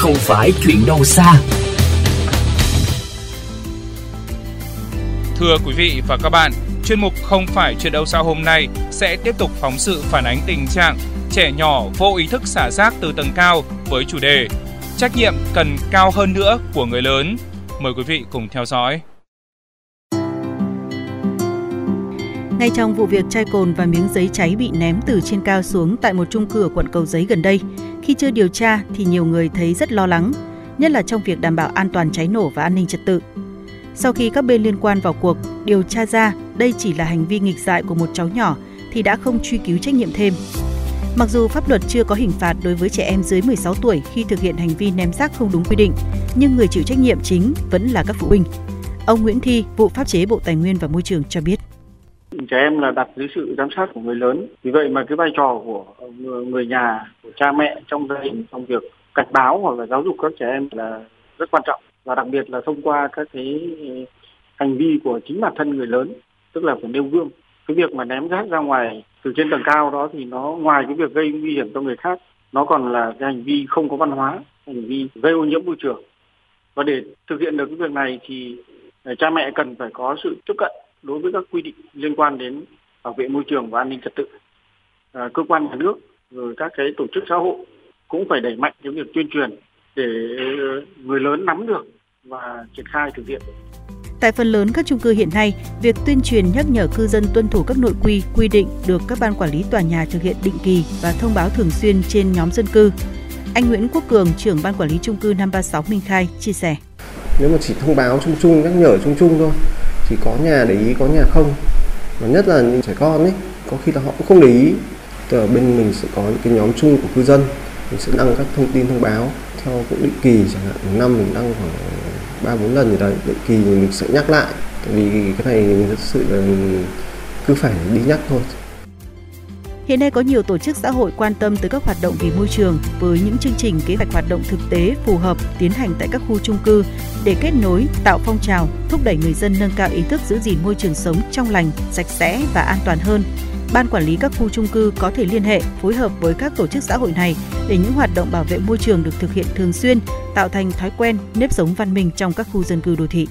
không phải chuyện đâu xa. Thưa quý vị và các bạn, chuyên mục Không phải chuyện đâu xa hôm nay sẽ tiếp tục phóng sự phản ánh tình trạng trẻ nhỏ vô ý thức xả rác từ tầng cao với chủ đề Trách nhiệm cần cao hơn nữa của người lớn. Mời quý vị cùng theo dõi. Ngay trong vụ việc chai cồn và miếng giấy cháy bị ném từ trên cao xuống tại một trung cư ở quận Cầu Giấy gần đây, khi chưa điều tra thì nhiều người thấy rất lo lắng, nhất là trong việc đảm bảo an toàn cháy nổ và an ninh trật tự. Sau khi các bên liên quan vào cuộc điều tra ra đây chỉ là hành vi nghịch dại của một cháu nhỏ thì đã không truy cứu trách nhiệm thêm. Mặc dù pháp luật chưa có hình phạt đối với trẻ em dưới 16 tuổi khi thực hiện hành vi ném rác không đúng quy định, nhưng người chịu trách nhiệm chính vẫn là các phụ huynh. Ông Nguyễn Thi, vụ pháp chế Bộ Tài nguyên và Môi trường cho biết trẻ em là đặt dưới sự giám sát của người lớn. Vì vậy mà cái vai trò của người nhà, của cha mẹ trong gia đình, trong việc cảnh báo hoặc là giáo dục các trẻ em là rất quan trọng. Và đặc biệt là thông qua các cái hành vi của chính bản thân người lớn, tức là phải nêu gương. Cái việc mà ném rác ra ngoài từ trên tầng cao đó thì nó, ngoài cái việc gây nguy hiểm cho người khác, nó còn là cái hành vi không có văn hóa, hành vi gây ô nhiễm môi trường. Và để thực hiện được cái việc này thì ờ, cha mẹ cần phải có sự tiếp cận đối với các quy định liên quan đến bảo vệ môi trường và an ninh trật tự à, cơ quan nhà nước rồi các cái tổ chức xã hội cũng phải đẩy mạnh cái việc tuyên truyền để người lớn nắm được và triển khai thực hiện Tại phần lớn các chung cư hiện nay, việc tuyên truyền nhắc nhở cư dân tuân thủ các nội quy, quy định được các ban quản lý tòa nhà thực hiện định kỳ và thông báo thường xuyên trên nhóm dân cư. Anh Nguyễn Quốc Cường, trưởng ban quản lý chung cư 536 Minh Khai chia sẻ. Nếu mà chỉ thông báo chung chung, nhắc nhở chung chung thôi, thì có nhà để ý, có nhà không. Và nhất là những trẻ con ấy, có khi là họ cũng không để ý. từ bên mình sẽ có những cái nhóm chung của cư dân, mình sẽ đăng các thông tin thông báo theo cũng định kỳ chẳng hạn một năm mình đăng khoảng ba bốn lần gì đấy định kỳ mình sẽ nhắc lại tại vì cái này mình thật sự là cứ phải đi nhắc thôi Hiện nay có nhiều tổ chức xã hội quan tâm tới các hoạt động vì môi trường với những chương trình kế hoạch hoạt động thực tế phù hợp tiến hành tại các khu chung cư để kết nối, tạo phong trào, thúc đẩy người dân nâng cao ý thức giữ gìn môi trường sống trong lành, sạch sẽ và an toàn hơn ban quản lý các khu chung cư có thể liên hệ, phối hợp với các tổ chức xã hội này để những hoạt động bảo vệ môi trường được thực hiện thường xuyên, tạo thành thói quen, nếp sống văn minh trong các khu dân cư đô thị.